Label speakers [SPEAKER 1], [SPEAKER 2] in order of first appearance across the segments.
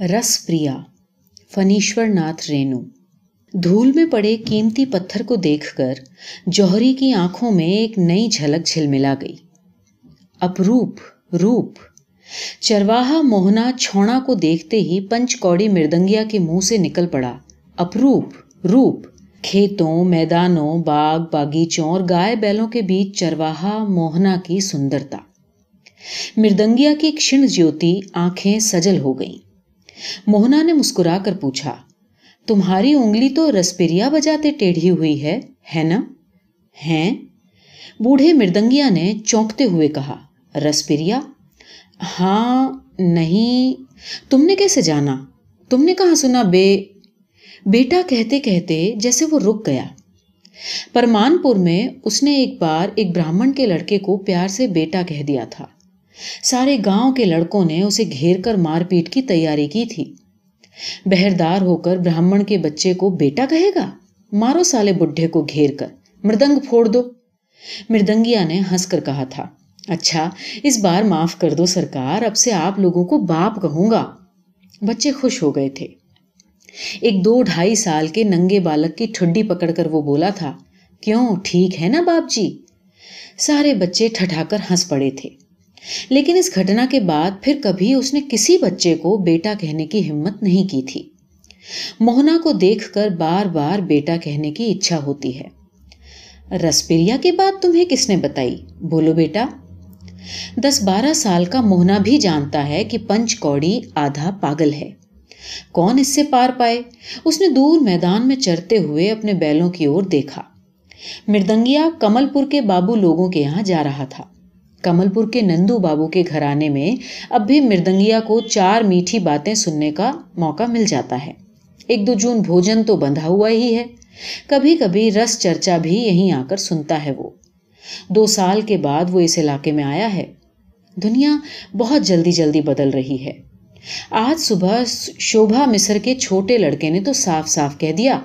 [SPEAKER 1] رس پریا فنیشور ناتھ رینو۔ دھول میں پڑے قیمتی پتھر کو دیکھ کر جوہری کی آنکھوں میں ایک نئی جھلک جھل ملا گئی۔ اپروپ، روپ۔ چرواہا موہنا چھوڑا کو دیکھتے ہی پنچ کوڑی مردنگیا کے منہ سے نکل پڑا۔ اپروپ، روپ۔ کھیتوں، میدانوں، باغ، باغیچوں اور گائے بیلوں کے بیچ چرواہا موہنا کی سندرتا۔ مردنگیا کی کھن جیوتی آنکھیں سجل ہو گئیں۔ موہنا نے مسکرا کر پوچھا، تمہاری انگلی تو رسپیریا بجاتے ٹیڑھی ہوئی ہے ہے نا؟ ہیں؟ بوڑھے مردنگیا نے چونکتے ہوئے کہا، رسپیریا؟ ہاں نہیں، تم نے کیسے جانا؟ تم نے کہاں سنا بے؟ بیٹا کہتے کہتے جیسے وہ رک گیا۔ پرمان پور میں اس نے ایک بار ایک براہمن کے لڑکے کو پیار سے بیٹا کہہ دیا تھا۔ سارے گاؤں کے لڑکوں نے اسے گھیر کر مار پیٹ کی تیاری کی تھی۔ بہردار ہو کر براہمن کے بچے کو بیٹا کہے گا؟ مارو سالے بڈھے کو گھیر کر۔ مردنگ پھوڑ دو۔ مردنگیا نے ہنس کر کہا تھا۔ اچھا اس بار معاف کر دو سرکار، اب سے آپ لوگوں کو باپ کہوں گا۔ بچے خوش ہو گئے تھے۔ ایک دو ڈھائی سال کے ننگے بالک کی ٹھڈی پکڑ کر وہ بولا تھا، کیوں، ٹھیک ہے نا باپ جی؟ سارے بچے ٹھٹھا کر ہنس پڑے تھے۔ لیکن اس گھٹنا کے بعد پھر کبھی اس نے کسی بچے کو بیٹا کہنے کی ہمت نہیں کی تھی۔ موہنا کو دیکھ کر بار بار بیٹا کہنے کی اچھا ہوتی ہے۔ رسپریا کی بات تمہیں کس نے بتائی؟ بولو بیٹا۔ دس بارہ سال کا موہنا بھی جانتا ہے کہ پنچ کوڑی آدھا پاگل ہے۔ کون اس سے پار پائے؟ اس نے دور میدان میں چرتے ہوئے اپنے بیلوں کی اور دیکھا۔ مردنگیا کمل پور کے بابو لوگوں کے یہاں جا رہا تھا۔ کمل پور کے نندو بابو کے گھرانے میں اب بھی مردنگیا کو چار میٹھی باتیں سننے کا موقع مل جاتا ہے۔ ایک دو جون بھوجن تو بندھا ہوا ہی ہے۔ کبھی کبھی رس چرچا بھی یہیں آ کر سنتا ہے وہ۔ دو سال کے بعد وہ اس علاقے میں آیا ہے۔ دنیا بہت جلدی جلدی بدل رہی ہے۔ آج صبح شوبھا مصر کے چھوٹے لڑکے نے تو صاف صاف کہہ دیا،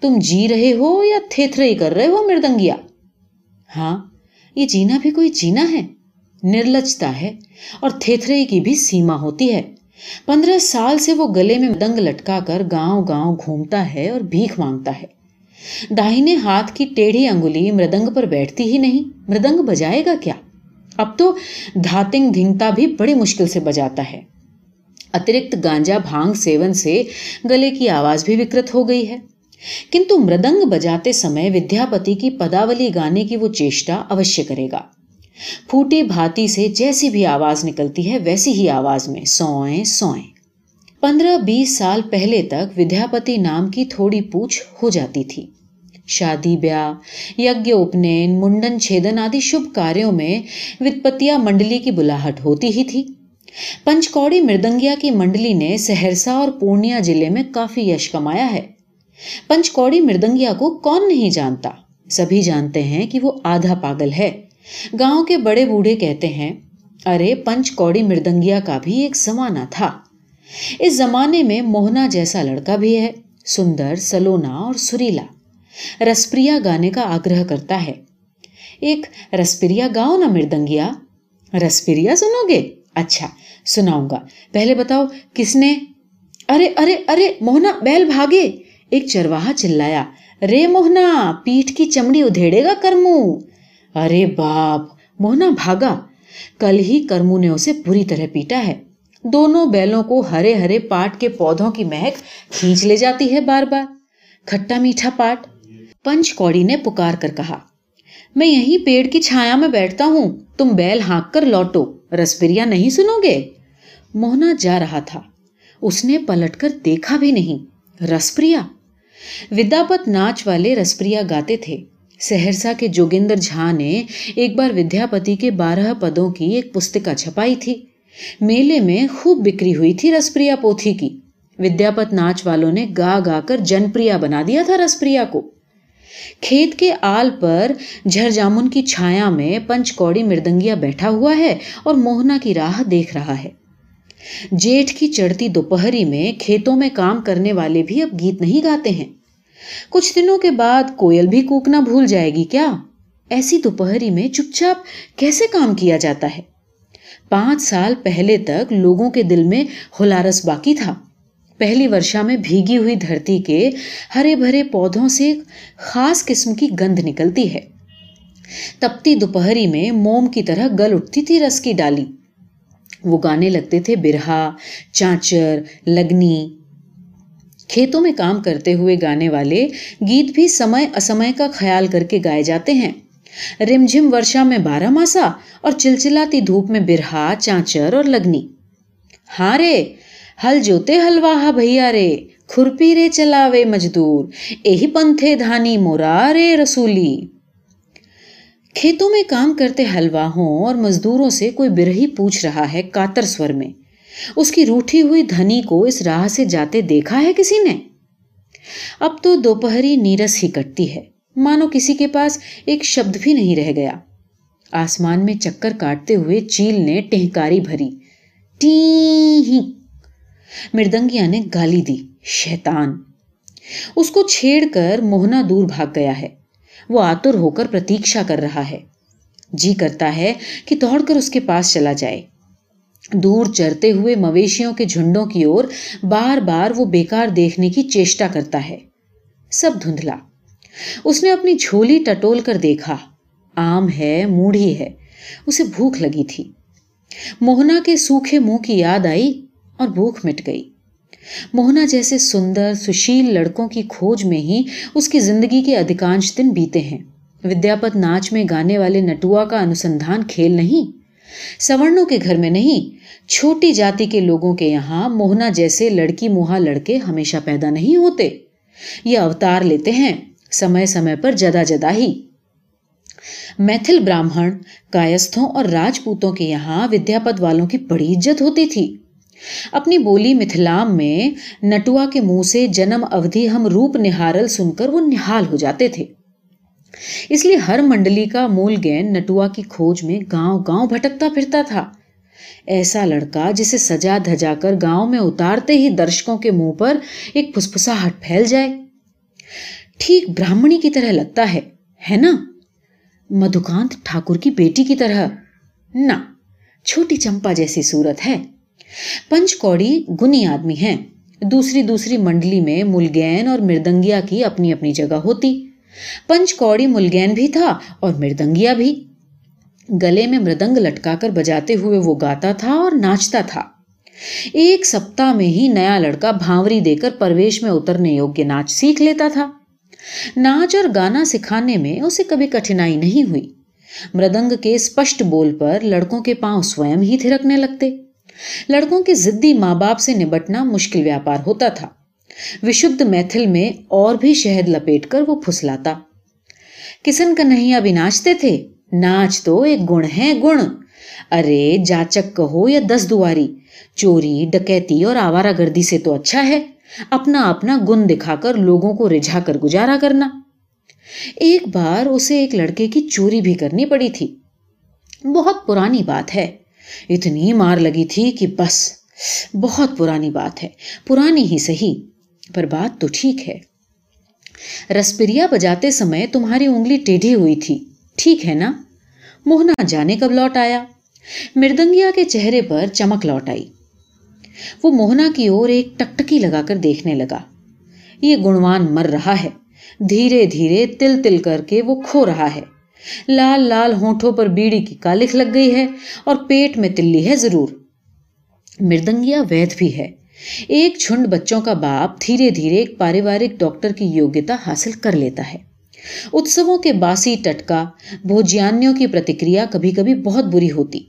[SPEAKER 1] تم جی رہے ہو یا تھیتھرے کر رہے ہو مردنگیا؟ ہاں یہ جینا بھی کوئی جینا ہے۔ نرلجتا ہے اور تھیتھرے کی بھی سیما ہوتی ہے۔ پندرہ سال سے وہ گلے میں دنگ لٹکا کر گاؤں گاؤں گھومتا ہے اور بھیک مانگتا ہے۔ داہنے ہاتھ کی ٹیڑھی انگلی مردنگ پر بیٹھتی ہی نہیں۔ مردنگ بجائے گا کیا؟ اب تو دھاتنگ دھنگتا بھی بڑی مشکل سے بجاتا ہے۔ اترکت گانجا بھانگ سیون سے گلے کی آواز بھی وکرت ہو گئی ہے۔ مردنگ بجاتے سمے ودیاپتی کی پداولی گانے کی وہ چیشا اوشی کرے گا۔ فوٹی بھاتی سے جیسی بھی آواز نکلتی ہے، ویسی ہی آواز میں سوئیں پندرہ بیس سال پہلے تک کی تھوڑی پوچھ ہو جاتی تھی۔ شادی، بیاہ یجن منڈن چدی شاروں میں منڈلی کی بلاحٹ ہوتی ہی تھی۔ پنچکوڑی مردنگیا کی منڈلی نے سہرسہ اور پورنیہ ضلع میں کافی یش کمایا ہے۔ پنچ کوڑی مردنگیا کو کون نہیں جانتا؟ سبھی ہی جانتے ہیں کہ وہ آدھا پاگل ہے۔ گاؤں کے بڑے بوڑھے کہتے ہیں، ارے پنچ کوڑی مردنگیا کا بھی ایک زمانہ تھا۔ اس زمانے میں موہنا جیسا لڑکا بھی ہے، سندر، سلونا اور سریلا۔ رسپریا گانے کا آگرہ کرتا ہے۔ ایک رسپریا گاؤ نا مردنگیا۔ رسپریا سنو گے؟ اچھا سناؤں گا۔ پہلے بتاؤ، کس نے؟ ارے ارے ارے، موہنا، بیل بھاگے۔ ایک چرواہا چلایا۔ رے موہنا پیٹ کی چمڑی ادھیڑے گا کرمو؟ ارے باپ! موہنا بھاگا۔ کل ہی کرمو نے اسے پوری طرح پیٹا ہے۔ دونوں بیلوں کو ہرے ہرے پاٹ کے پودوں کی مہک کھینچ لے جاتی ہے بار بار۔ کھٹا میٹھا پاٹ۔ پنچ کوڑی نے پکار کر کہا۔ میں یہیں پیڑ کی چھایا میں بیٹھتا ہوں۔ تم بیل ہانک کر لوٹو۔ رسپریا نہیں سنو گے؟ موہنا جا رہا تھا۔ اس نے پلٹ کر دیکھا بھی نہیں۔ رسپریا ودیاپت ناچ والے رسپریا گاتے تھے۔ سہرسہ کے جوگندر جھا نے ایک بار ودیاپتی کے بارہ پدوں کی ایک پستکا چھپائی تھی۔ میلے میں خوب بکری ہوئی تھی رسپریا پوتھی کی۔ ودیاپت ناچ والوں نے گا گا کر جنپریا بنا دیا تھا رسپریا کو۔ کھیت کے آل پر جھر جامن کی چھایا میں پنچ کوڑی مردنگیا بیٹھا ہوا ہے اور موہنا کی راہ دیکھ رہا ہے۔ جیٹھ کی چڑھتی دوپہری میں کھیتوں میں کام کرنے والے بھی اب گیت نہیں گاتے ہیں۔ کچھ دنوں کے بعد کوئل بھی کوکنا بھول جائے گی کیا؟ ایسی دوپہری میں چپ چاپ کیسے کام کیا جاتا ہے؟ پانچ سال پہلے تک لوگوں کے دل میں ہلارس باقی تھا۔ پہلی ورشا میں بھیگی ہوئی دھرتی کے ہرے بھرے پودوں سے خاص قسم کی گند نکلتی ہے۔ تپتی دوپہری میں موم کی طرح گل اٹھتی تھی رس کی ڈالی۔ وہ گانے لگتے تھے برہا، چانچر، لگنی۔ کھیتوں میں کام کرتے ہوئے گانے والے گیت بھی سمے اسمے کا خیال کر کے گائے جاتے ہیں۔ رم جھم ورشا میں بارہ ماسا اور چلچلاتی دھوپ میں برہا، چانچر اور لگنی۔ ہاں رے، ہل جوتے ہلواہا بھیا رے، کھرپی رے چلاوے مجدور۔ اہی پنتھے دھانی مورا رے رسولی۔ کھیتوں میں کام کرتے ہلواہوں اور مزدوروں سے کوئی برہی پوچھ رہا ہے کاتر سور میں۔ اس کی روٹھی ہوئی دھنی کو اس راہ سے جاتے دیکھا ہے کسی نے؟ اب تو دوپہری نیرس ہی کٹتی ہے۔ مانو کسی کے پاس ایک شبد بھی نہیں رہ گیا۔ آسمان میں چکر کاٹتے ہوئے چیل نے ٹہکاری بھری۔ ٹی مردنگیا نے گالی دی۔ شیطان! اس کو چھیڑ کر موہنا دور بھاگ گیا ہے۔ وہ آتر ہو کر پرتیشا کر رہا ہے۔ جی کرتا ہے کہ دوڑ کر اس کے پاس چلا جائے۔ دور چرتے ہوئے مویشیوں کے جھنڈوں کی اور بار بار وہ بیکار دیکھنے کی چیشٹا کرتا ہے۔ سب دھندلا۔ اس نے اپنی جھولی ٹٹول کر دیکھا۔ آم ہے، موڑھی ہے۔ اسے بھوک لگی تھی۔ موہنا کے سوکھے منہ کی یاد آئی اور بھوک مٹ گئی۔ موہنا جیسے سندر، سشیل لڑکوں کی کھوج میں ہی اس کی زندگی کے ادھکانش دن بیتے ہیں۔ ودیاپت ناچ میں گانے والے نٹوا کا انسندھان کھیل نہیں۔ سورنوں کے گھر میں نہیں۔ چھوٹی جاتی کے لوگوں کے یہاں موہنا جیسے لڑکی موہا لڑکے ہمیشہ پیدا نہیں ہوتے۔ یہ اوتار لیتے ہیں سمے سمے پر جدا جدا ہی۔ میتھل براہمن، کایستھوں اور راجپوتوں کے یہاں ودیاپت والوں کی بڑی عزت ہوتی تھی۔ اپنی بولی متھلام میں نٹوا کے منہ سے جنم اودھی ہم روپ نہارل سن کر وہ نہال ہو جاتے تھے۔ اس لیے ہر منڈلی کا مول گین نٹوا کی کھوج میں گاؤں گاؤں بھٹکتا پھرتا تھا۔ ایسا لڑکا جسے سجا دھجا کر گاؤں میں اتارتے ہی درشکوں کے منہ پر ایک پھسپھساہٹ پھیل جائے۔ ٹھیک براہمنی کی طرح لگتا ہے ہے نا؟ مدھوکانت ٹھاکر کی بیٹی کی طرح۔ نہ، چھوٹی چمپا جیسی صورت ہے۔ پنچ کوڑی گنی آدمی ہیں۔ دوسری دوسری منڈلی میں ملگین اور مردنگیا کی اپنی اپنی جگہ ہوتی۔ پنچ کوڑی ملگین بھی تھا اور مردنگیا بھی۔ گلے میں مردنگ لٹکا کر بجاتے ہوئے وہ گاتا تھا اور ناچتا تھا۔ ایک سپتہ میں ہی نیا لڑکا بھاوری دے کر پرویش میں اترنے یوگیہ ناچ سیکھ لیتا تھا۔ ناچ اور گانا سکھانے میں اسے کبھی کٹھنائی نہیں ہوئی۔ مردنگ کے اسپشٹ بول پر لڑکوں کے پاؤں سوئم ہی تھرکنے لگتے۔ لڑکوں کے ضدی ماں باپ سے نبٹنا مشکل ویاپار ہوتا تھا۔ وشد میتھل میں اور بھی شہد لپیٹ کر وہ پھسلاتا۔ کسن کنہیا بھی ناچتے تھے؟ ناچ تو ایک گن ہے، گن۔ ارے جاچک کہو یا دس دواری۔ چوری، ڈکیتی اور آوارہ گردی سے تو اچھا ہے۔ اپنا اپنا گن دکھا کر لوگوں کو رجھا کر گزارا کرنا۔ ایک بار اسے ایک لڑکے کی چوری بھی کرنی پڑی تھی۔ بہت پرانی بات ہے۔ اتنی مار لگی تھی کہ بس، بہت پرانی بات ہے، پرانی ہی صحیح، پر بات تو ٹھیک ہے۔ رسپریا بجاتے سمے تمہاری انگلی ٹیڑھی ہوئی تھی، ٹھیک ہے نا؟ موہنا جانے کب لوٹ آیا؟ مردنگیا کے چہرے پر چمک لوٹ آئی۔ وہ موہنا کی اور ایک ٹکٹکی لگا کر دیکھنے لگا۔ یہ گنوان مر رہا ہے، دھیرے دھیرے تل تل کر کے وہ کھو رہا ہے۔ لال لال ہونٹوں پر بیڑی کی کالک لگ گئی ہے اور پیٹ میں تلی ہے ضرور۔ مردنگیا وید بھی ہے۔ ایک جھنڈ بچوں کا باپ دھیرے دھیرے ایک پاریوارک ڈاکٹر کی یوگیتا حاصل کر لیتا ہے۔ اتسووں کے باسی ٹٹکا، بھوجیانیوں کی پرتکریا کبھی کبھی بہت بری ہوتی۔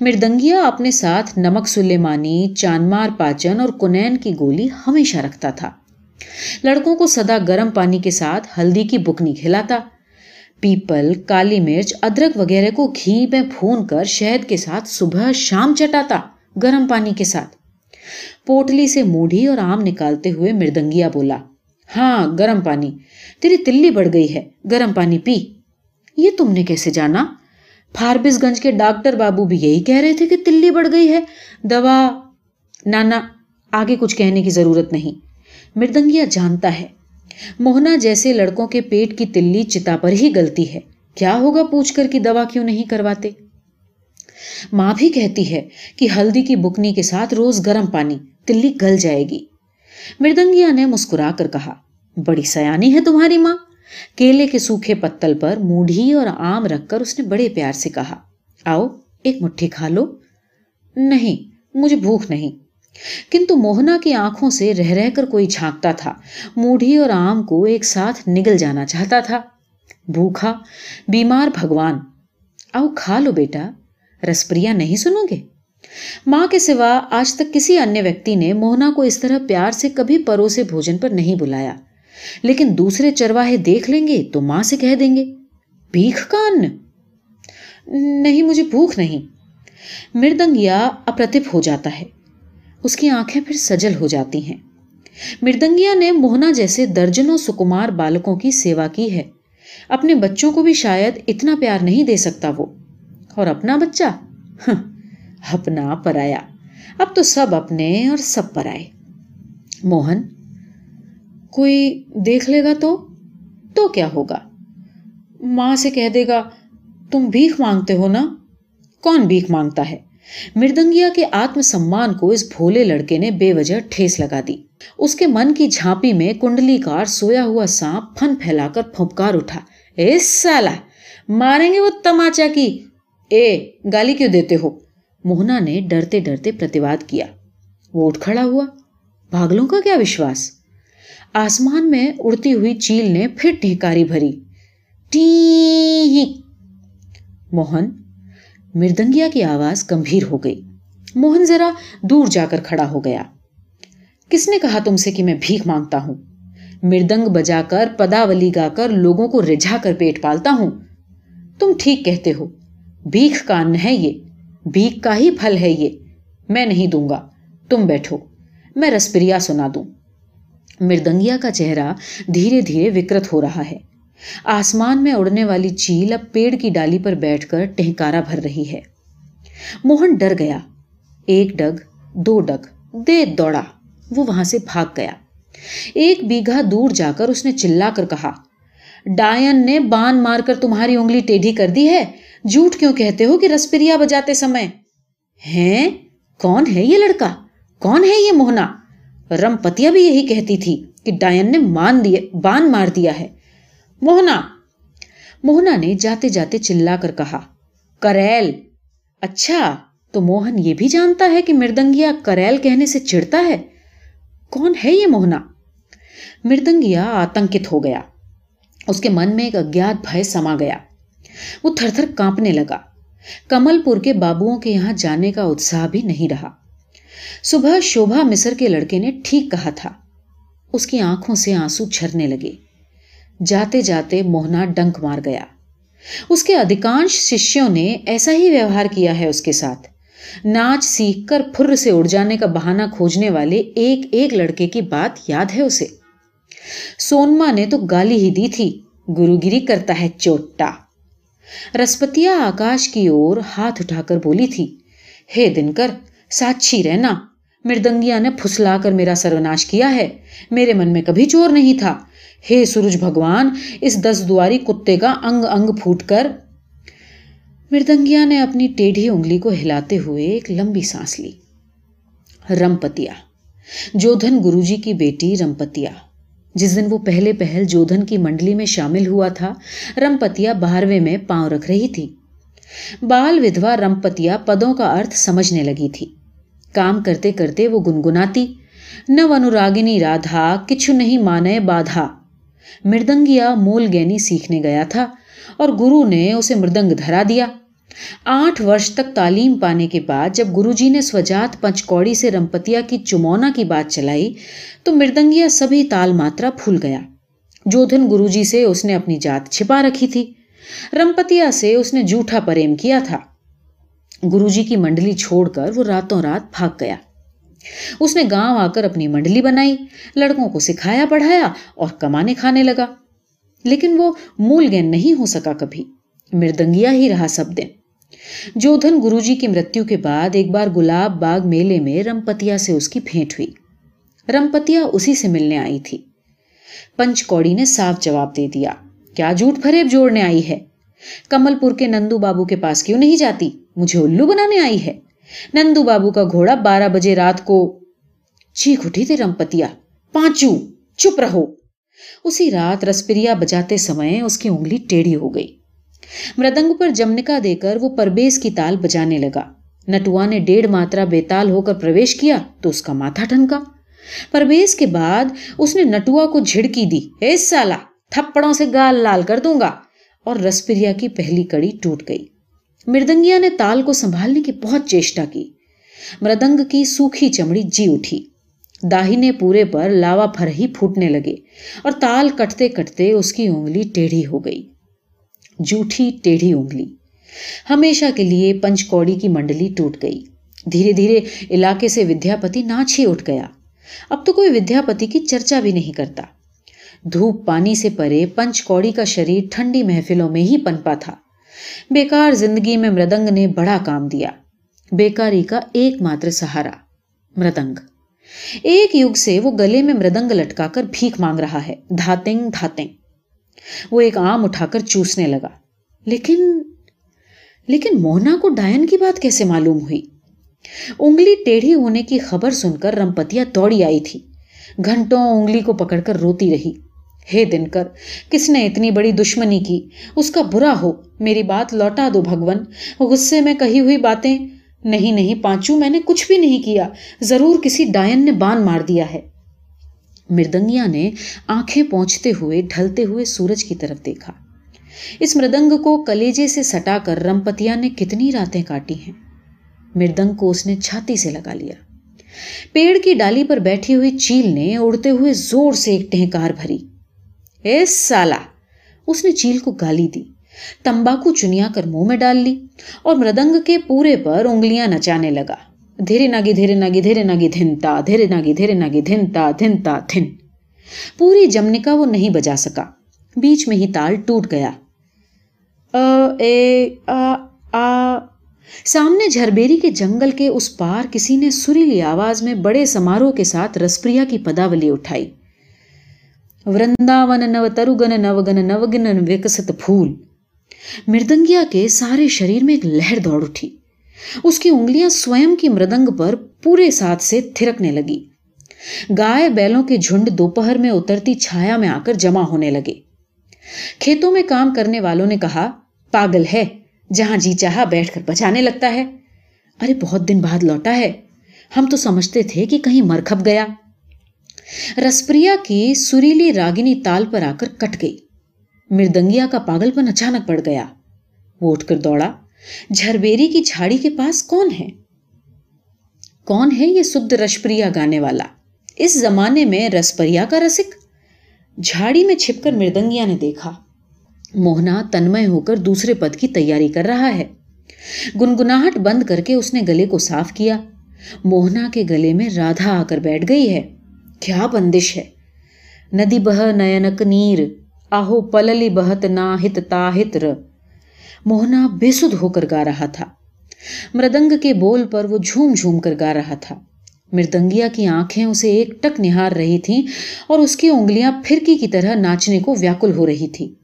[SPEAKER 1] مردنگیا اپنے ساتھ نمک سلیمانی، چانمار پاچن اور کنین کی گولی ہمیشہ رکھتا تھا۔ لڑکوں کو سدا گرم پانی کے ساتھ ہلدی کی بکنی کھلاتا۔ پیپل، کالی مرچ، ادرک وغیرہ کو گھی میں بھون کر شہد کے ساتھ صبح شام چٹاتا، گرم پانی کے ساتھ۔ پوٹلی سے موڑھی اور آم نکالتے ہوئے مردنگیا بولا ہاں گرم پانی۔ تیری تلی بڑھ گئی ہے، گرم پانی پی۔ یہ تم نے کیسے جانا؟ فاربس گنج کے ڈاکٹر بابو بھی یہی کہہ رہے تھے کہ تلی بڑھ گئی ہے۔ دوا، نانا، آگے کچھ کہنے کی ضرورت نہیں۔ مردنگیا جانتا ہے۔ موہنا جیسے لڑکوں کے پیٹ کی تلی چتا پر ہی گلتی ہے۔ کیا ہوگا پوچھ کر کی دوا کیوں نہیں کرواتے؟ ماں بھی کہتی ہے کہ ہلدی کی بکنی کے ساتھ روز گرم پانی، تلی گل جائے گی۔ مردنگیا نے مسکرا کر کہا، بڑی سیانی ہے تمہاری ماں۔ کیلے کے سوکھے پتل پر موڑھی اور آم رکھ کر اس نے بڑے پیار سے کہا، آؤ ایک مٹھی کھا لو۔ نہیں، مجھے بھوک نہیں۔ کنتو موہنا کی آنکھوں سے رہ رہ کر کوئی جھانکتا تھا۔ موڑھی اور آم کو ایک ساتھ نگل جانا چاہتا تھا۔ بھوکھا، بیمار بھگوان، آؤ کھا لو بیٹا، رسپریا نہیں سنو گے؟ ماں کے سوا آج تک کسی انیہ ویکتی نے موہنا کو اس طرح پیار سے کبھی پروسے بھوجن پر نہیں بلایا۔ لیکن دوسرے چرواہے دیکھ لیں گے تو ماں سے کہہ دیں گے بھیک کا ان؟ نہیں، مجھے بھوک نہیں۔ مردنگیا اپرتپ ہو جاتا ہے۔ اس کی آنکھیں پھر سجل ہو جاتی ہیں۔ مردنگیا نے موہنا جیسے درجنوں سکمار بالکوں کی سیوا کی ہے۔ اپنے بچوں کو بھی شاید اتنا پیار نہیں دے سکتا وہ۔ اور اپنا بچہ؟ ہاں، اپنا پرایا اب تو سب اپنے اور سب پرائے موہن، کوئی دیکھ لے گا تو؟ تو کیا ہوگا؟ ماں سے کہہ دے گا، تم بھیک مانگتے ہو نا؟ کون بھیک مانگتا ہے؟ مردنگیا کے آتم سمان کو اس بھولے لڑکے نے بے وجہ ٹھیس لگا دی۔ اس کے من کی جھانپی میں کنڈلی کار سویا ہوا سانپ پھن پھیلا کر پھپکار اٹھا۔ اے سالہ ماریں گے وہ تماچا کی؟ اے، گالی کیوں دیتے ہو؟ موہنا نے ڈرتے ڈرتے پرتیواد کیا۔ وہ اٹھ کھڑا ہوا۔ بھاگلوں کا کیا وشواس؟ آسمان میں اڑتی ہوئی چیل نے پھر ٹھیکاری بھری۔ ٹی موہن مردنگیا کی آواز گمبھیر ہو گئی۔ موہن ذرا دور جا کر کھڑا ہو گیا۔ کس نے کہا تم سے کہ میں بھیک مانگتا ہوں؟ مردنگ بجا کر پداولی گا کر لوگوں کو رجھا کر پیٹ پالتا ہوں۔ تم ٹھیک کہتے ہو۔ بھیک کا ان ہے یہ۔ بھیک کا ہی پھل ہے یہ۔ میں نہیں دوں گا۔ تم بیٹھو۔ میں رسپریا سنا دوں۔ مردنگیا کا چہرہ دھیرے دھیرے وکرت ہو رہا ہے۔ آسمان میں اڑنے والی چیل اب پیڑ کی ڈالی پر بیٹھ کر ٹہکارا بھر رہی ہے۔ موہن ڈر گیا۔ ایک ڈگ، دو ڈگ، دے دوڑا۔ وہ وہاں سے بھاگ گیا۔ ایک بیگھا دور جا کر اس نے چلا کر کہا، ڈائن نے بان مار کر تمہاری انگلی ٹیڑھی کر دی ہے۔ جھوٹ کیوں کہتے ہو کہ رسپریا بجاتے سمے؟ ہیں؟ کون ہے یہ لڑکا؟ کون ہے یہ موہنا؟ رم پتیا بھی یہی کہتی تھی کہ ڈائن نے مان دیا بان مار دیا ہے۔ موہنا۔ موہنا نے جاتے جاتے چلا کر کہا، کریل۔ اچھا تو موہن یہ بھی جانتا ہے کہ مردنگیا کریل کہنے سے چڑتا ہے؟ کون ہے یہ موہنا؟ مردنگیا آتنکت ہو گیا۔ اس کے من میں ایک اگیات بھائی سما گیا۔ وہ تھر تھر کانپنے لگا۔ کمل پور کے بابوؤں کے یہاں جانے کا اتساہ بھی نہیں رہا۔ صبح شوبھا مصر کے لڑکے نے ٹھیک کہا تھا۔ اس کی آنکھوں سے آنسو چھرنے لگے۔ جاتے جاتے موہنا ڈنک مار گیا۔ اس کے ادھکانش شیشیوں نے ایسا ہی ویوہار کیا ہے اس کے ساتھ۔ ناچ سیکھ کر پھر سے اڑ جانے کا بہانہ کھوجنے والے ایک ایک لڑکے کی بات یاد ہے اسے۔ سونما نے تو گالی ہی دی تھی، گرو گری کرتا ہے چوٹا۔ رسپتیا آکاش کی اور ہاتھ اٹھا کر بولی تھی، ہے دن کر ساچھی رہنا۔ مردنگیا نے پھسلا کر میرا سروناش کیا ہے۔ میرے من میں کبھی چور نہیں تھا۔ ہے سورج بھگوان، اس دس دواری کتے کا انگ انگ پھوٹ کر۔ مردنگیا نے اپنی ٹیڑھی انگلی کو ہلاتے ہوئے ایک لمبی سانس لی۔ رمپتیا۔ جودھن گرو جی کی بیٹی رمپتیا۔ جس دن وہ پہلے پہل جودھن کی منڈلی میں شامل ہوا تھا، رمپتیا بارہویں میں پاؤں رکھ رہی تھی۔ بال ودوا رمپتیا پدوں کا ارتھ سمجھنے لگی تھی۔ کام کرتے کرتے وہ گنگناتی نہ ونوراگنی رادھا کچھ نہیں مانے بادھا۔ مردنگیا مول گینی سیکھنے گیا تھا اور گرو نے اسے مردنگ دھرا دیا۔ آٹھ ورش تک تعلیم پانے کے بعد جب گرو جی نے سوجات پنچ کوڑی سے رمپتیا کی چمونا کی بات چلائی تو مردنگیا سبھی تال ماترا پھول گیا۔ جودھن گرو جی سے اس نے اپنی جات چھپا رکھی تھی۔ رمپتیا سے اس نے جھوٹا پریم کیا تھا۔ گرو جی کی منڈلی چھوڑ کر وہ راتوں رات بھاگ گیا۔ اس نے گاؤں آ کر اپنی منڈلی بنائی، لڑکوں کو سکھایا، پڑھایا اور کمانے کھانے لگا۔ لیکن وہ مول گین نہیں ہو سکا کبھی۔ مردنگیا ہی رہا سب دن۔ جودھن گرو جی کی مرتیو کے بعد ایک بار گلاب باغ میلے میں رمپتیا سے اس کی بھینٹ ہوئی۔ رمپتیا اسی سے ملنے آئی تھی۔ پنچ کوڑی نے صاف جواب دے دیا، کیا جھوٹ فریب جوڑنے آئی ہے؟ کمل پور کے نندو بابو کے پاس کیوں نہیں جاتی؟ مجھے الو بنانے آئی ہے۔ نندو بابو کا گھوڑا بارہ بجے رات کو چیخ اٹھی تھی رمپتیا۔ پانچو، چپ رہو۔ اسی رات رسپریا بجاتے سمے اس کی انگلی ٹیڑھی ہو گئی۔ مردنگ پر جمنکا دے کر وہ پربیز کی تال بجانے لگا۔ نٹوا نے ڈیڑھ ماترا بےتال ہو کر پرویش کیا تو اس کا ماتھا ٹھنکا۔ پرویز کے بعد اس نے نٹوا کو جھڑکی دی۔ اے سالا، تھپڑوں سے گال لال کر دوں گا۔ اور رسپریا کی پہلی کڑی ٹوٹ گئی۔ مردنگیا نے تال کو سنبھالنے کی بہت چیشٹا کی۔ مردنگ کی سوکھی چمڑی جی اٹھی۔ داہنے پورے پر لاوا پھر ہی پھوٹنے لگے اور تال کٹتے کٹتے اس کی انگلی ٹیڑھی ہو گئی۔ جھوٹھی ٹیڑھی انگلی۔ ہمیشہ کے لیے پنچ کوڑی کی منڈلی ٹوٹ گئی۔ دھیرے دھیرے علاقے سے ودیاپتی ناچ ہی اٹھ گیا۔ اب تو کوئی ودیاپتی کی چرچا بھی نہیں کرتا۔ دھوپ پانی سے پرے پنچ کوڑی کا شریر ٹھنڈی محفلوں میں ہی پنپا تھا۔ بیکار زندگی میں مردنگ نے بڑا کام دیا۔ بیکاری کا ایک ماتر سہارا مردنگ ایک یگ سے وہ گلے میں مردنگ لٹکا کر بھیک مانگ رہا ہے، دھاتنگ دھاتنگ۔ وہ ایک آم اٹھا کر چوسنے لگا۔ لیکن لیکن موہنا کو ڈائن کی بات کیسے معلوم ہوئی؟ انگلی ٹیڑھی ہونے کی خبر سن کر رمپتیا دوڑی آئی تھی۔ گھنٹوں انگلی کو پکڑ کر روتی رہی۔ ہے دن کر کس نے اتنی بڑی دشمنی کی؟ اس کا برا ہو، میری بات لوٹا دو بھگون۔ غصے میں کہی ہوئی باتیں، نہیں نہیں پانچو، میں نے کچھ بھی نہیں کیا۔ ضرور کسی ڈائن نے بان مار دیا ہے۔ مردنگیا نے آنکھیں پہنچتے ہوئے، ڈھلتے ہوئے سورج کی طرف دیکھا۔ اس مردنگ کو کلیجے سے سٹا کر رمپتیا نے کتنی راتیں کاٹی ہیں۔ مردنگ کو اس نے چھاتی سے لگا لیا۔ پیڑ کی ڈالی پر بیٹھی ہوئی چیل نے اڑتے ہوئے زور سے ایک ٹہکار بھری۔ اے سالا، اس نے چیل کو گالی دی۔ تمباکو چنیا کر منہ میں ڈال لی اور مردنگ کے پورے پر انگلیاں نچانے لگا۔ دھیرے ناگی دھیرے ناگی دھیرے ناگی، دھنتا، دھیرے ناگی دھیرے ناگی، دھنتا دھنتا، دھن۔ پوری جمنکا وہ نہیں بجا سکا۔ بیچ میں ہی تال ٹوٹ گیا۔ اے، آ آ۔ سامنے جھربیری کے جنگل کے اس پار کسی نے سریلی آواز میں بڑے سماروہ کے ساتھ رسپریا کی پداولی اٹھائی۔ ورنداون نو تروگن نوگن نوگن وکست پھول مردنگیا کے سارے شریر میں ایک لہر دوڑ اٹھی اس کی انگلیاں سوئم کی مردنگ پر پورے ساتھ سے تھرکنے لگی گائے بیلوں کے جھنڈ دوپہر میں اترتی چھایا میں آ کر جمع ہونے لگے کھیتوں میں کام کرنے والوں نے کہا پاگل ہے جہاں جی چاہا بیٹھ کر بچانے لگتا ہے ارے بہت دن بعد لوٹا ہے ہم تو سمجھتے تھے کہ کہیں مرکھپ گیا رسپریا کی سریلی راگنی تال پر آ کر کٹ گئی۔ مردنگیا کا پاگل پن اچانک پڑ گیا۔ وہ اٹھ کر دوڑا۔ جھربیری کی جھاڑی کے پاس کون ہے؟ کون ہے یہ سبد رشپریا گانے والا؟ اس زمانے میں رسپریا کا رسک؟ جھاڑی میں چھپ کر مردنگیا نے دیکھا۔ موہنا تنمے ہو کر دوسرے پد کی تیاری کر رہا ہے۔ گنگناہٹ بند کر کے اس نے گلے کو صاف کیا۔ موہنا کے گلے میں رادھا آ کر بیٹھ گئی ہے۔ کیا بندش ہے؟ ندی بہ نینک نیر، آہو پللی بہت نا ہت تا ہت ر۔ موہنا بے سد ہو کر گا رہا تھا۔ مردنگ کے بول پر وہ جھوم جھوم کر گا رہا تھا۔ مردنگیا کی آنکھیں اسے ایک ٹک نہار رہی تھیں اور اس کی انگلیاں پھرکی کی طرح ناچنے کو ویاکل ہو رہی تھی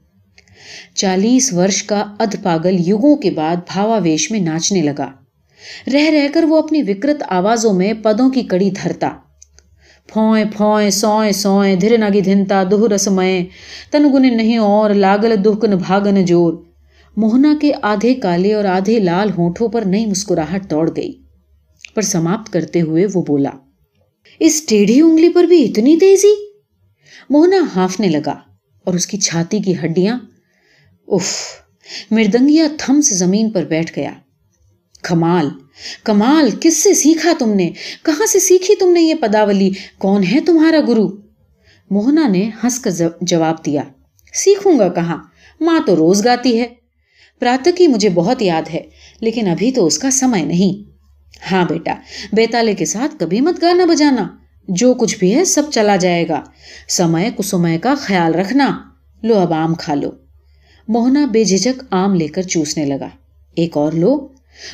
[SPEAKER 1] چالیس ورش کا ادھ پاگل یگوں کے بعد بھاوا ویش میں ناچنے لگا۔ رہ رہ کر وہ اپنی وکرت آوازوں میں پدوں کی کڑی دھرتا۔ پھوئیں پھوئیں، سوئیں سوئیں دھر ناگی دھنتا دوہ تنگن نہیں اور، لاگل دہکن بھاگن جور۔ موہنا کے آدھے کالے اور آدھے لال ہونٹوں پر نئی مسکراہٹ دوڑ گئی۔ پر سماپت کرتے ہوئے وہ بولا، اس ٹیڑھی انگلی پر بھی اتنی تیزی؟ موہنا ہافنے لگا اور اس کی چھاتی کی ہڈیاں اف مردنگیا تھم سے زمین پر بیٹھ گیا۔ کمال۔ کمال، کس سے سیکھا تم نے؟ کہاں سے سیکھی تم نے یہ پداولی؟ کون ہے تمہارا گرو؟ موہنا نے ہنس کر جواب دیا، سیکھوں گا کہاں؟ ماں تو روز گاتی ہے۔ پراتکی مجھے بہت یاد ہے، لیکن ابھی تو اس کا سمے نہیں۔ ہاں بیٹا، بیتالے کے ساتھ کبھی مت گانا بجانا۔ جو کچھ بھی ہے سب چلا جائے گا۔ سمے کسمے کا خیال رکھنا۔ لو اب آم کھا لو۔ موہنا بے جھجک آم لے کر چوسنے لگا۔ ایک اور لو۔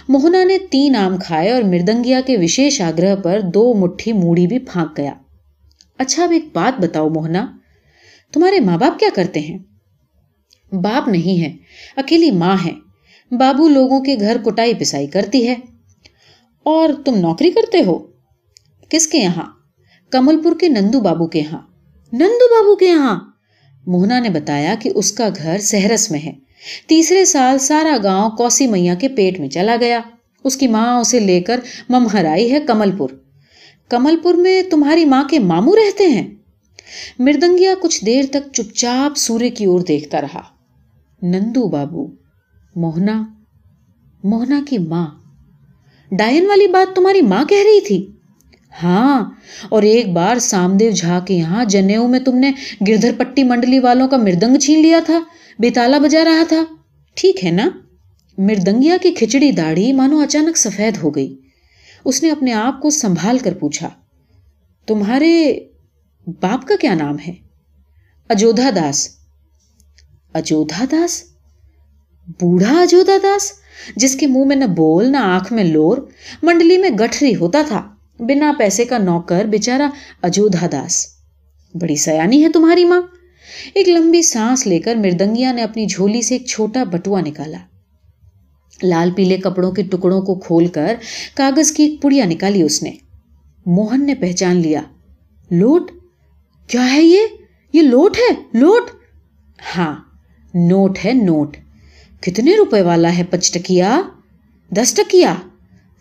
[SPEAKER 1] موہنا نے تین آم کھائے اور مردنگیا کے وشیش آگرہ پر دو مٹھی موڑی بھی پھانک گیا۔ اچھا اب ایک بات بتاؤ موہنا تمہارے ماں باپ کیا کرتے ہیں؟ باپ نہیں ہے، اکیلی ماں ہے۔ بابو لوگوں کے گھر کٹائی پسائی کرتی ہے۔ اور تم نوکری کرتے ہو؟ کس کے یہاں؟ کمل پور کے نندو بابو کے یہاں۔ نندو بابو کے یہاں؟ موہنا نے بتایا کہ اس کا گھر سہرس میں ہے۔ تیسرے سال سارا گاؤں کوسی میاں کے پیٹ میں چلا گیا۔ اس کی ماں اسے لے کر ممہر آئی ہے کمل پور کمل پور میں تمہاری ماں کے ماموں رہتے ہیں؟ مردنگیا کچھ دیر تک چپ چاپ سورے کی اور دیکھتا رہا۔ نندو بابو، موہنا موہنا کی ماں۔ ڈائن والی بات تمہاری ماں کہہ رہی تھی؟ ہاں اور ایک بار سامدیو جھا کے یہاں جنیو میں تم نے گردھر پٹی منڈلی والوں کا مردنگ چھین لیا تھا۔ بیتالا بجا رہا تھا۔ ٹھیک ہے نا؟ مردنگیا کی کھچڑی داڑھی مانو اچانک سفید ہو گئی۔ اس نے اپنے آپ کو سنبھال کر پوچھا، تمہارے باپ کا کیا نام ہے؟ اجودھا داس۔ اجودھا داس؟ بوڑھا اجودھا داس، جس کے منہ میں نہ بول، نہ آنکھ میں لور، منڈلی میں گٹھری ہوتا تھا۔ بنا پیسے کا نوکر بےچارا اجودھا داس۔ بڑی سیانی ہے تمہاری ماں۔ ایک لمبی سانس لے کر مردنگیا نے اپنی جھولی سے ایک چھوٹا بٹوا نکالا۔ لال پیلے کپڑوں کے ٹکڑوں کو کھول کر کاغذ کی ایک پڑیا نکالی اس نے۔ موہن نے پہچان لیا۔ لوٹ؟ کیا ہے یہ؟ یہ لوٹ ہے؟ لوٹ؟ ہاں نوٹ ہے نوٹ۔ کتنے روپے والا ہے پچ ٹکیا؟ دس ٹکیا؟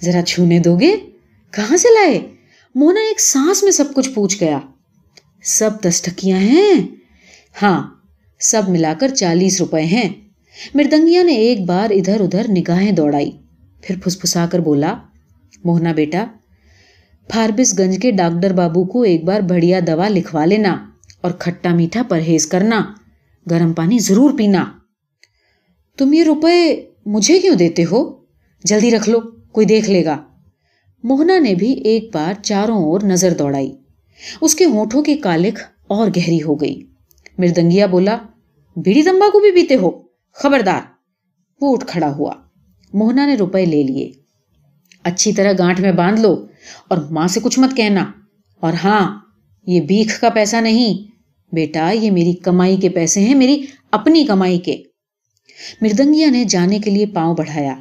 [SPEAKER 1] ذرا چھونے دو گے؟ کہاں سے لائے؟ مونا ایک سانس میں سب کچھ پوچھ گیا۔ سب دس ٹکیاں ہیں؟ ہاں سب ملا کر چالیس روپے ہیں۔ مردنگیا نے ایک بار ادھر ادھر نگاہیں دوڑائی۔ پھر پھس پھسا کر بولا، موہنا بیٹا فاربس گنج کے ڈاکٹر بابو کو ایک بار بڑھیا دوا لکھوا لینا اور کھٹا میٹھا پرہیز کرنا، گرم پانی ضرور پینا۔ تم یہ روپے مجھے کیوں دیتے ہو؟ جلدی رکھ لو، کوئی دیکھ لے گا۔ موہنا نے بھی ایک بار چاروں اور نظر دوڑائی۔ اس کے ہونٹوں کی کالک اور گہری ہو گئی۔ مردنگیا بولا، بیڑی تمباکو بھی پیتے ہو؟ خبردار. وہ اٹھ کھڑا ہوا۔ موہنا نے روپے لے لیے۔ اچھی طرح گانٹ میں باندھ لو اور ماں سے کچھ مت کہنا۔ اور ہاں یہ بیکھ کا پیسہ نہیں۔ بیٹا، یہ میری کمائی کے پیسے ہیں، میری اپنی کمائی کے۔ مردنگیا نے جانے کے لیے پاؤں بڑھایا۔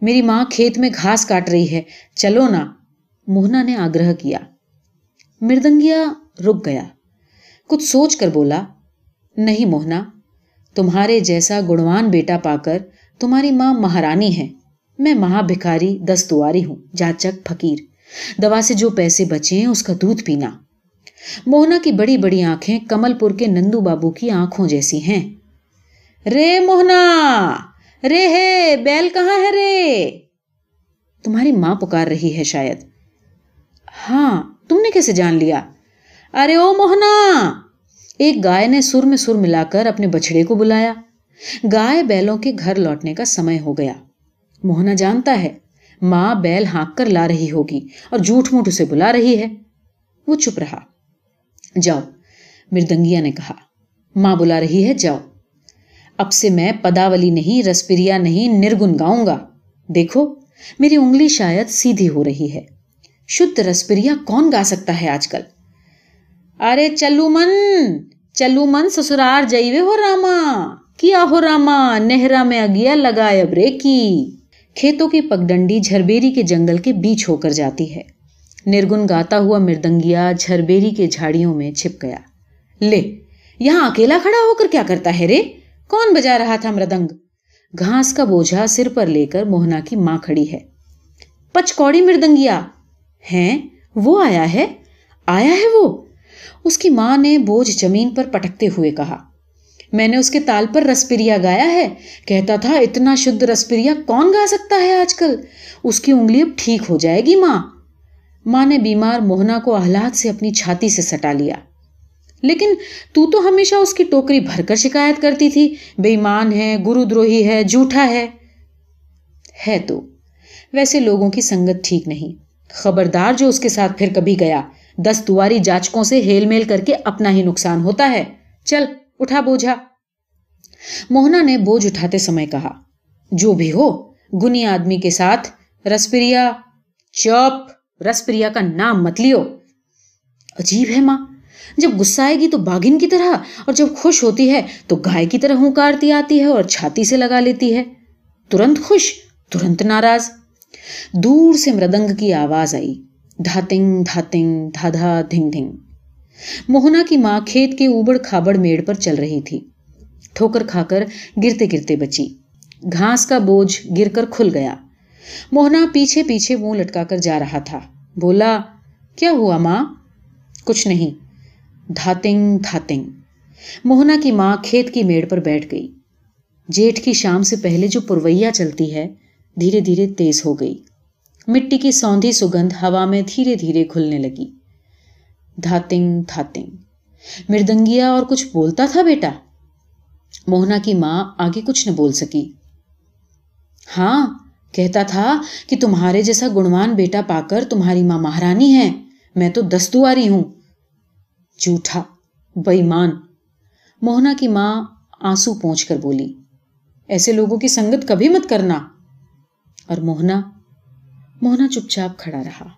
[SPEAKER 1] میری ماں کھیت میں گھاس کاٹ رہی ہے، چلو نا۔ موہنا نے آگرہ کیا۔ مردنگیا رک گیا۔ کچھ سوچ کر بولا نہیں موہنا، تمہارے جیسا گڑوان بیٹا پا کر تمہاری ماں مہارانی ہے۔ میں مہا بھکاری دس دواری ہوں جاچک پھکیر دوا سے جو پیسے بچے ہیں اس کا دودھ پینا۔ موہنا کی بڑی بڑی آنکھیں کمل پور کے نندو بابو کی آنکھوں جیسی ہیں۔ رے موہنا! رے ہے، بیل کہاں ہے رے؟ تمہاری ماں پکار رہی ہے شاید۔ ہاں تم نے کیسے جان لیا؟ ارے او موہنا! ایک گائے نے سر میں سر ملا کر اپنے بچڑے کو بلایا۔ گائے بیلوں کے گھر لوٹنے کا سمے ہو گیا۔ موہنا جانتا ہے، ماں بیل ہانک کر لا رہی ہوگی اور جھوٹ موٹ اسے بلا رہی ہے۔ وہ چپ رہا۔ جاؤ، مردنگیا نے کہا۔ ماں بلا رہی ہے، جاؤ۔ اب سے میں پداولی نہیں، رسپریا نہیں، نرگن گاؤں گا۔ دیکھو، میری انگلی شاید سیدھی ہو رہی ہے۔ شدھ رسپریا کون گا سکتا ہے آج کل؟ ارے چلو من چلو من سسرار جائیوے ہو راما؟ کیا ہو راما؟ نہرا میں اگیا لگائے ابرے کی۔ کھیتوں کی پگڈنڈی جھربیری کے جنگل کے بیچ ہو کر جاتی ہے۔ نرگن گاتا ہوا مردنگیا جھربیری کے جھاڑیوں میں چھپ گیا۔ لے، یہاں اکیلا کھڑا ہو کر کیا کرتا ہے رے؟ کون بجا رہا تھا مردنگ؟ گھاس کا بوجھا سر پر لے کر موہنا کی ماں کھڑی ہے۔ پچ کوڑی مردنگیا، ہیں، وہ آیا ہے؟ آیا ہے وہ؟ اس کی ماں نے بوجھ زمین پر پٹکتے ہوئے کہا، میں نے اس کے تال پر رسپریا گایا ہے۔ کہتا تھا، اتنا شدھ رسپریا کون گا سکتا ہے آج کل؟ اس کی انگلی اب ٹھیک ہو جائے گی ماں۔ ماں نے بیمار موہنا کو اہلاد سے اپنی چھاتی سے سٹا لیا۔ لیکن تو تو ہمیشہ اس کی ٹوکری بھر کر شکایت کرتی تھی بے ایمان ہے گرو دروہی ہے، جھوٹا ہے۔ ہے تو، ویسے لوگوں کی سنگت ٹھیک نہیں۔ خبردار جو اس کے ساتھ پھر کبھی گیا دستواری جاچکوں سے ہیل میل کر کے اپنا ہی نقصان ہوتا ہے۔ چل، اٹھا بوجھا۔ موہنا نے بوجھ اٹھاتے سمے کہا، جو بھی ہو، گنی آدمی کے ساتھ رسپریا، چپ، رسپریا کا نام مت لیو۔ عجیب ہے ماں، جب گسا آئے گی تو باغن کی طرح، اور جب خوش ہوتی ہے تو گائے کی طرح ہنکارتی آتی ہے اور چھاتی سے لگا لیتی ہے۔ ترنت خوش، ترنت ناراض۔ دور سے مردنگ کی آواز آئی۔ دھاتنگ دھاتنگ دھادھا دھنگ دھنگ۔ موہنا کی ماں کھیت کے اوبڑ کھابڑ میڑ پر چل رہی تھی۔ ٹھوکر کھا کر گرتے گرتے بچی۔ گھاس کا بوجھ گر کر کھل گیا۔ موہنا پیچھے پیچھے منہ لٹکا کر جا رہا تھا۔ بولا، کیا ہوا ماں؟ کچھ نہیں۔ دھاتنگ دھاتنگ موہنا کی ماں کھیت کی میڑ پر بیٹھ گئی۔ جیٹھ کی شام سے پہلے جو پرویا چلتی ہے، دھیرے دھیرے تیز ہو گئی۔ مٹی کی سوندھی سگندھ ہوا میں دھیرے دھیرے کھلنے لگی۔ دھاتنگ دھاتنگ۔ مردنگیا اور کچھ بولتا تھا بیٹا؟ موہنا کی ماں آگے کچھ نہ بول سکی ہاں کہتا تھا کہ تمہارے جیسا گنوان بیٹا پا کر تمہاری ماں مہارانی ہے۔ میں تو دستواری ہوں۔ جھوٹا بےمان موہنا کی ماں آنسو پہنچ کر بولی، ایسے لوگوں کی سنگت کبھی مت کرنا۔ اور موہنا مونا چپ چاپ کھڑا رہا۔